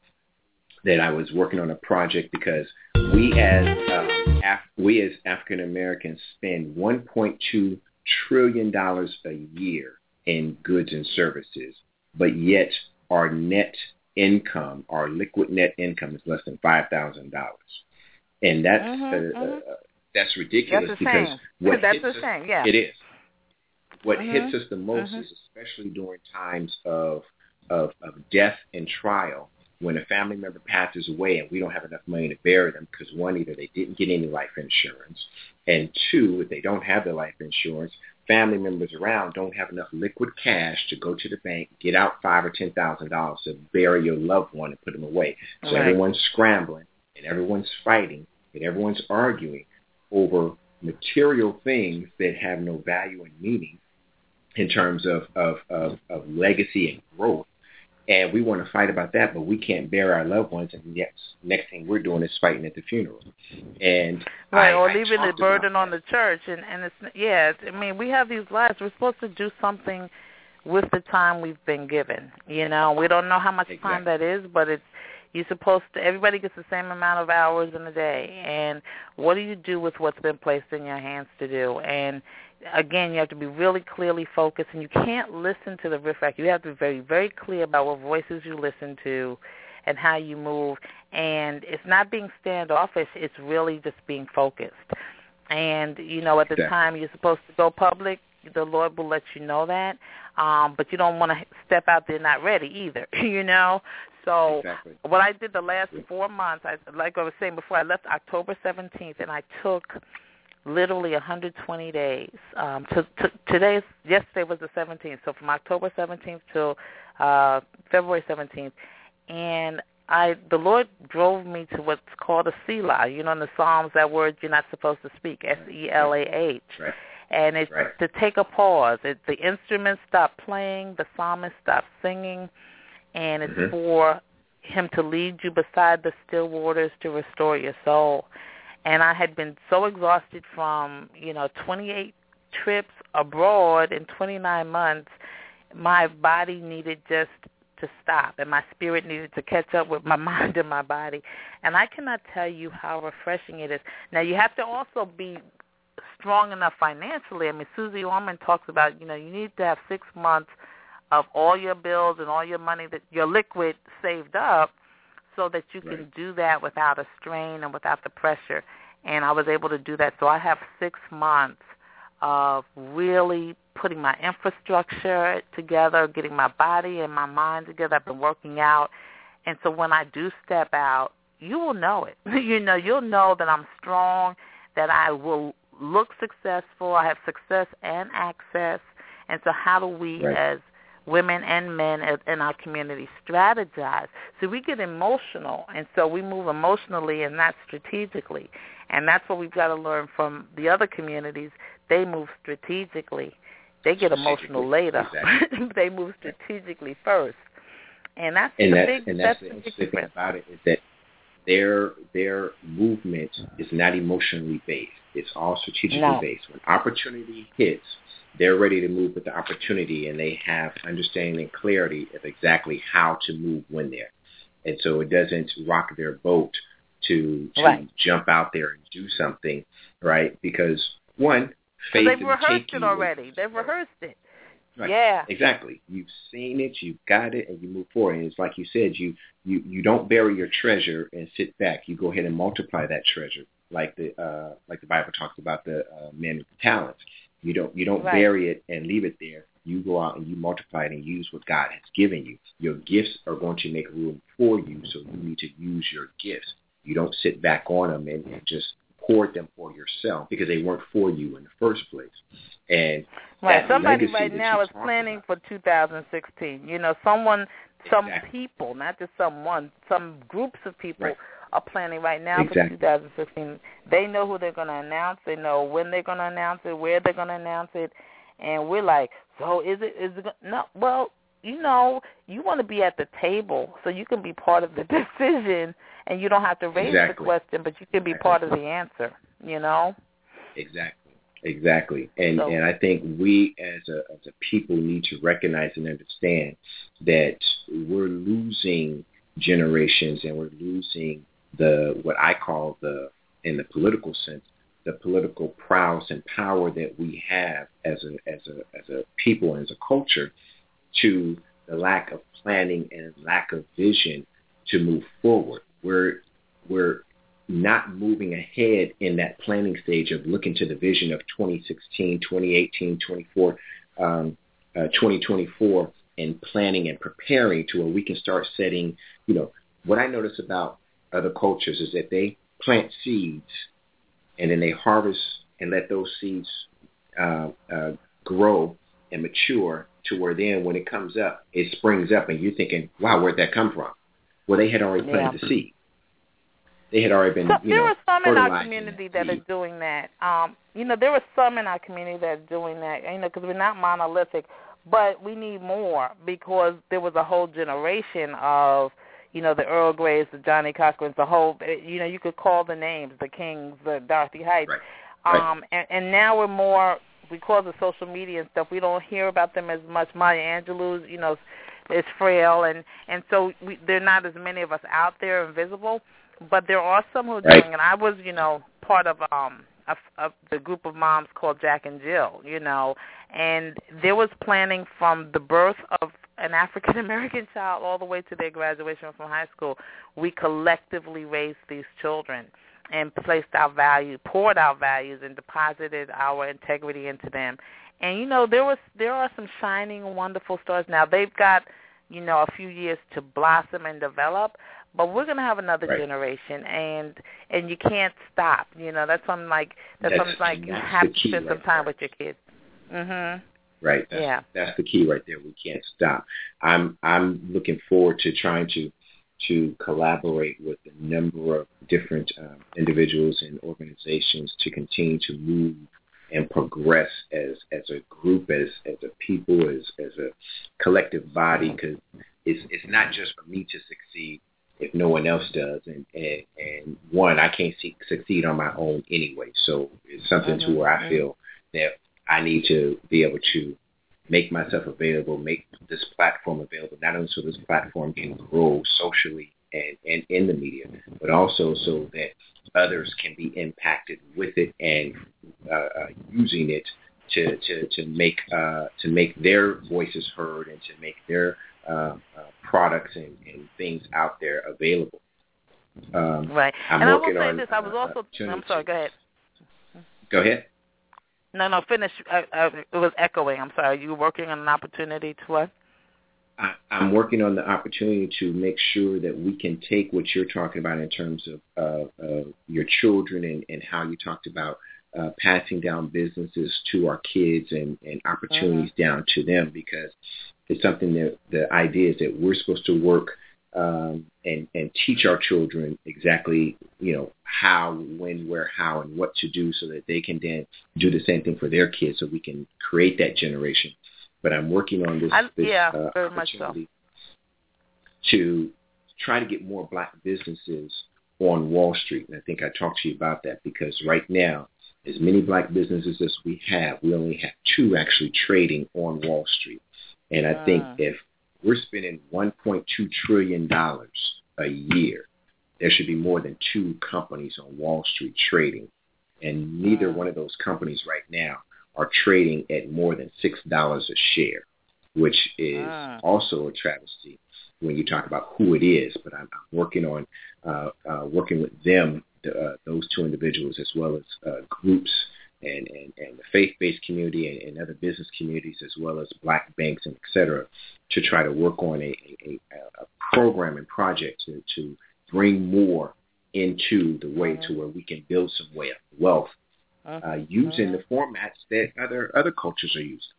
that I was working on a project because we as um, Af- we as African Americans spend 1.2 trillion dollars a year in goods and services, but yet our net income, our liquid net income is less than five thousand dollars, and that's Mhm, uh, mhm. uh, that's ridiculous That's because shame. what That's hits us, shame, yeah. it is. What Mhm, hits us the most mhm. is especially during times of, of of death and trial when a family member passes away and we don't have enough money to bury them because one either they didn't get any life insurance and two if they don't have the life insurance family members around don't have enough liquid cash to go to the bank get out five or ten thousand dollars to bury your loved one and put them away so Right. everyone's scrambling and everyone's fighting and everyone's arguing over material things that have no value and meaning in terms of, of, of, of legacy and growth. And we want to fight about that, but we can't bear our loved ones. And yes, next thing we're doing is fighting at the funeral. And Right, I, or I leaving the burden on the church, and and it's yeah. I mean, we have these lives. We're supposed to do something with the time we've been given. You know, we don't know how much time that is, but it's you're supposed to. Everybody gets the same amount of hours in a day, and what do you do with what's been placed in your hands to do? And again, you have to be really clearly focused, and you can't listen to the riffraff. You have to be very, very clear about what voices you listen to, and how you move. And it's not being standoffish; it's really just being focused. And you know, at the Exactly. time you're supposed to go public, the Lord will let you know that. Um, but you don't want to step out there not ready either. you know, so Exactly. what I did the last four months, I, like I was saying before, I left October 17th, and I took literally 120 days. Um, to, to, today's yesterday was the 17th, so from October 17th till uh, February 17th, and I the Lord drove me to what's called a Selah. You know, in the Psalms, that word you're not supposed to speak, S E L A H Right. and it's Right. to take a pause. It, the instruments stop playing, the psalmist stops singing, and it's Mhm. for him to lead you beside the still waters to restore your soul. And I had been so exhausted from you know 28 trips abroad in 29 months, my body needed just to stop, and my spirit needed to catch up with my mind and my body. And I cannot tell you how refreshing it is. Now you have to also be strong enough financially. I mean, Suze Orman talks about, you know, you need to have six months of all your bills and all your money that your liquid saved up so that you can Right. do that without a strain and without the pressure. And I was able to do that. So I have six months of really putting my infrastructure together, getting my body and my mind together. I've been working out. And so when I do step out, you will know it. you know, you'll know that I'm strong, that I will look successful. I have success and access. And so how do we Right. as women and men in our community strategize? So we get emotional, and so we move emotionally and not strategically. And that's what we've got to learn from the other communities. They move strategically. They get emotional later. Exactly. they move strategically first. And that's and the that's big and that's that's the interesting thing about it is that their their movement is not emotionally based. It's all strategically No. based. When opportunity hits, they're ready to move with the opportunity, and they have understanding and clarity of exactly how to move when there. And so it doesn't rock their boat to to Right. jump out there and do something, right? Because one, faith they've rehearsed it already. They've rehearsed it. Right. Yeah. Exactly. You've seen it, you've got it, and you move forward. And it's like you said, you you you don't bury your treasure and sit back. You go ahead and multiply that treasure, like the uh, like the Bible talks about the uh, men with the talents. You don't you don't Right. bury it and leave it there. You go out and you multiply it and use what God has given you. Your gifts are going to make room for you, so you need to use your gifts. You don't sit back on them and, and just hoard them for yourself because they weren't for you in the first place. And Right. Somebody right now is planning about. for 2016. You know, someone, some Exactly. people, not just someone, some groups of people Right. Are planning right now Exactly. for 2016. They know who they're going to announce. They know when they're going to announce it, where they're going to announce it, and we're like, so is it? Is it? No. Well, you know, you want to be at the table so you can be part of the decision, and you don't have to raise Exactly. the question, but you can be part of the answer. You know. Exactly. Exactly. And So- and I think we as a as a people need to recognize and understand that we're losing generations and we're losing the what I call the in the political sense the political prowess and power that we have as a as a as a people and as a culture to the lack of planning and lack of vision to move forward. We're we're not moving ahead in that planning stage of looking to the vision of 2016, 2018, 24, um, uh, 2024 and planning and preparing to where we can start setting, you know, what I notice about other cultures is that they plant seeds and then they harvest and let those seeds uh, uh, grow and mature to where then when it comes up, it springs up and you're thinking, wow, where'd that come from? Well, they had already planted yeah. the seed. They had already been, so, you there know, are some in our community that, that are doing that. Um, you know, there are some in our community that are doing that. You know, because we're not monolithic, but we need more because there was a whole generation of, you know, the Earl Graves, the Johnnie Cochran's, the whole. You know, you could call the names, the Kings, the Dorothy Heights. Right. Right. Um, and, and now we're more because of social media and stuff. We don't hear about them as much. Maya Angelou's, you know, is frail, and and so we, there are not as many of us out there and visible but there are some who are right. doing it. I was, you know, part of um a, a, the group of moms called Jack and Jill, you know, and there was planning from the birth of an African American child all the way to their graduation from high school. We collectively raised these children and placed our value, poured our values, and deposited our integrity into them. And you know, there was there are some shining, wonderful stars. Now they've got you know a few years to blossom and develop, but we're going to have another right. generation and and you can't stop you know that's something like that's, that's something like you have to spend some time with your kids mhm right that's, yeah that's the key right there we can't stop i'm i'm looking forward to trying to to collaborate with a number of different um, individuals and organizations to continue to move and progress as as a group, as as a people, as as a collective body. Because it's it's not just for me to succeed, if no one else does. And and, and one, I can't see, succeed on my own anyway. So it's something mm-hmm. to where I feel that I need to be able to make myself available, make this platform available, not only so this platform can grow socially and, and in the media, but also so that others can be impacted with it and uh, uh, using it to to to make uh, to make their voices heard and to make their uh, uh, products and, and things out there available. Um, right. I'm and I will say on, this. I was uh, also. I'm sorry. Go ahead. Go ahead. No, no. Finish. Uh, uh, it was echoing. I'm sorry. You working on an opportunity to what? I, I'm working on the opportunity to make sure that we can take what you're talking about in terms of uh, uh, your children and, and how you talked about uh, passing down businesses to our kids and, and opportunities mm-hmm. down to them because it's something that the idea is that we're supposed to work um, and and teach our children exactly you know how, when, where, how, and what to do so that they can then do the same thing for their kids so we can create that generation. But I'm working on this, I, this yeah, uh, very much so. opportunity to try to get more black businesses on Wall Street. And I think I talked to you about that because right now, as many black businesses as we have, we only have two actually trading on Wall Street. And I think Mm. if we're spending $1.2 trillion a year, there should be more than two companies on Wall Street trading. And neither one of those companies right now are trading at more than $6 a share, which is Mm. also a travesty when you talk about who it is. But I'm, I'm working on uh, uh, working with them, uh, those two individuals, as well as uh, groups and, and, and the faith-based community and, and other business communities, as well as black banks and et cetera, to try to work on a, a, a program and project to, to bring more into the way to where we can build some wealth uh, Mhm, using mhm. the formats that other other cultures are using.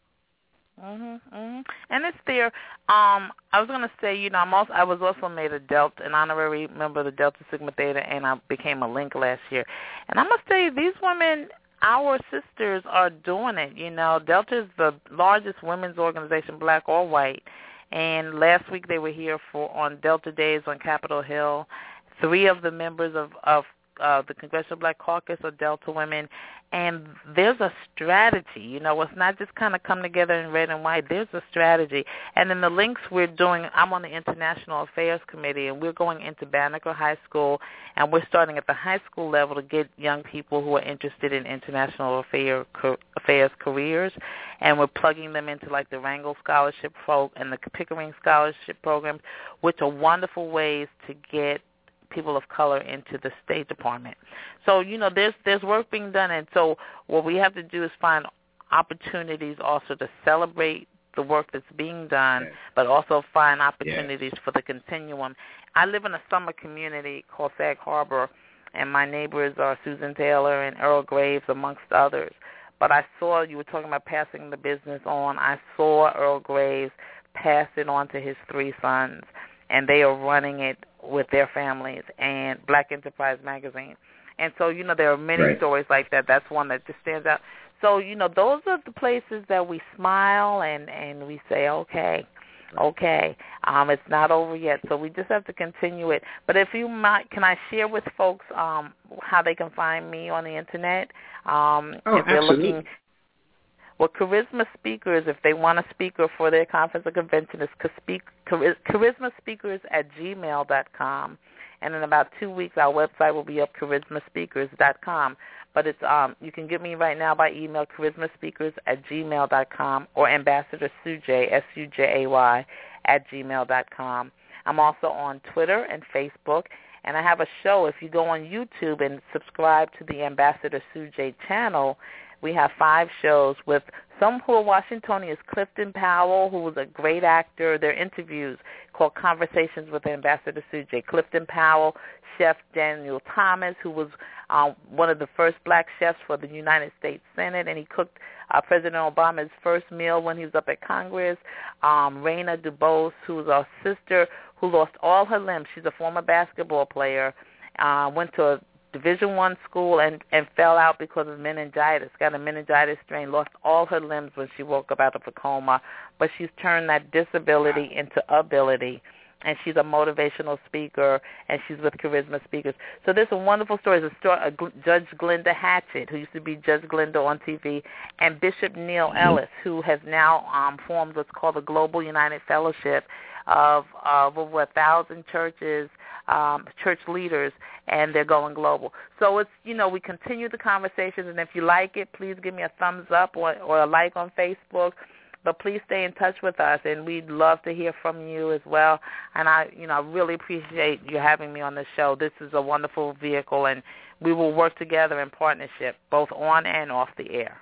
Mhm, mhm. And it's there. Um, I was gonna say, you know, I'm also I was also made a Delta, an honorary member of the Delta Sigma Theta, and I became a link last year. And I must say, these women, our sisters, are doing it. You know, Delta is the largest women's organization, black or white. And last week they were here for on Delta Days on Capitol Hill. Three of the members of of uh, the Congressional Black Caucus or Delta women, and there's a strategy. You know, it's not just kind of come together in red and white. There's a strategy. And in the links we're doing, I'm on the International Affairs Committee, and we're going into Banneker High School, and we're starting at the high school level to get young people who are interested in international affair, affairs careers. and we're plugging them into like the Rangel Scholarship Pro and the Pickering Scholarship programs, which are wonderful ways to get people of color into the State Department. So you know, there's there's work being done, and so what we have to do is find opportunities also to celebrate the work that's being done, but also find opportunities for the continuum. I live in a summer community called Sag Harbor, and my neighbors are Susan Taylor and Earl Graves, amongst others. But I saw you were talking about passing the business on. I saw Earl Graves pass it on to his three sons, and they are running it with their families and Black Enterprise Magazine. And so, you know, there are many right. stories like that. That's one that just stands out. So, you know, those are the places that we smile and and we say, okay, okay, um, it's not over yet. So we just have to continue it. But if you might, can I share with folks um, how they can find me on the internet? Um, oh, if they're absolutely. looking well, Charisma Speakers, if they want a speaker for their conference or convention, is Charisma Speakers at gmail dot com. And in about two weeks, our website will be up, charismaspeakers.com. But it's um, you can get me right now by email, charismaspeakers at gmail dot com or Ambassador Sujay, S-U-J-A-Y, at gmail dot com. I'm also on Twitter and Facebook, and I have a show. If you go on YouTube and subscribe to the Ambassador Sujay channel, we have five shows with some who are Washingtonians. Clifton Powell, who was a great actor. Their interviews called Conversations with Ambassador Sujay. Clifton Powell, Chef Daniel Thomas, who was uh, one of the first black chefs for the United States Senate, and he cooked uh, President Obama's first meal when he was up at Congress. Um, Rayna DuBose, who's our sister, who lost all her limbs. She's a former basketball player. Uh, went to a Division One school and and fell out because of meningitis. Got a meningitis strain. Lost all her limbs when she woke up out of a coma. But she's turned that disability into ability. And she's a motivational speaker, and she's with Charisma Speakers. So there's some wonderful story. stories. A story, a Judge Glenda Hatchett, who used to be Judge Glenda on TV, and Bishop Neil Ellis, who has now um, formed what's called the Global United Fellowship of, of over a thousand churches um, church leaders, and they're going global. So it's you know we continue the conversations, and if you like it, please give me a thumbs up or, or a like on Facebook. But please stay in touch with us, and we'd love to hear from you as well. And I, you know, I really appreciate you having me on the show. This is a wonderful vehicle, and we will work together in partnership, both on and off the air.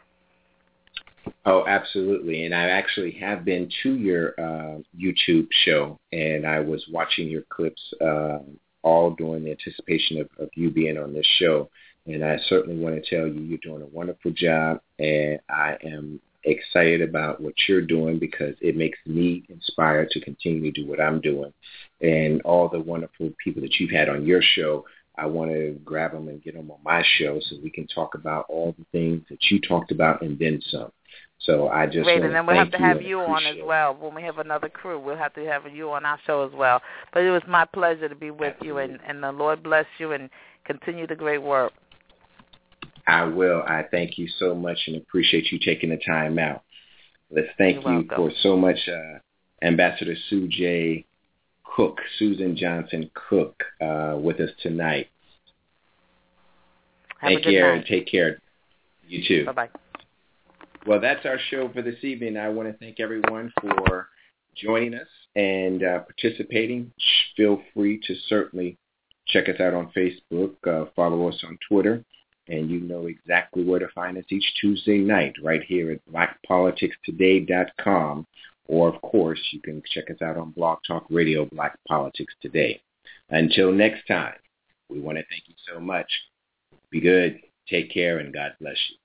Oh, absolutely. And I actually have been to your uh, YouTube show, and I was watching your clips uh, all during the anticipation of, of you being on this show. And I certainly want to tell you you're doing a wonderful job, and I am excited about what you're doing because it makes me inspired to continue to do what I'm doing. And all the wonderful people that you've had on your show, I want to grab them and get them on my show so we can talk about all the things that you talked about and then some. So I just great, and then we'll have to have you on as well when we have another crew. We'll have to have you on our show as well. But it was my pleasure to be with Absolutely. you, and and the Lord bless you and continue the great work. I will. I thank you so much and appreciate you taking the time out. Let's thank You're you welcome. for so much, uh, Ambassador Sujay Cook, Suzan Johnson Cook, uh, with us tonight. Have Take care night. and take care. You too. Bye bye. Well, that's our show for this evening. I want to thank everyone for joining us and uh, participating. Feel free to certainly check us out on Facebook, uh, follow us on Twitter, and you know exactly where to find us each Tuesday night right here at blackpoliticstoday.com. Or, of course, you can check us out on Blog Talk Radio, Black Politics Today. Until next time, we want to thank you so much. Be good, take care, and God bless you.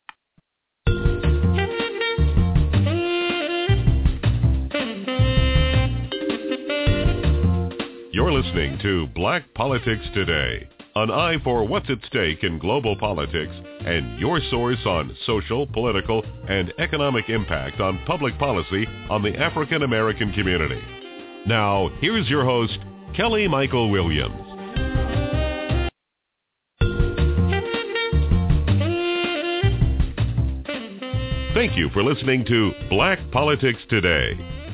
You're listening to Black Politics Today, an eye for what's at stake in global politics and your source on social, political, and economic impact on public policy on the African American community. Now, here's your host, Kelly Michael Williams. Thank you for listening to Black Politics Today,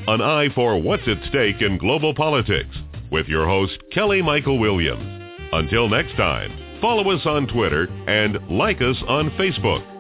an eye for what's at stake in global politics, with your host, Kelly Michael Williams. Until next time, follow us on Twitter and like us on Facebook.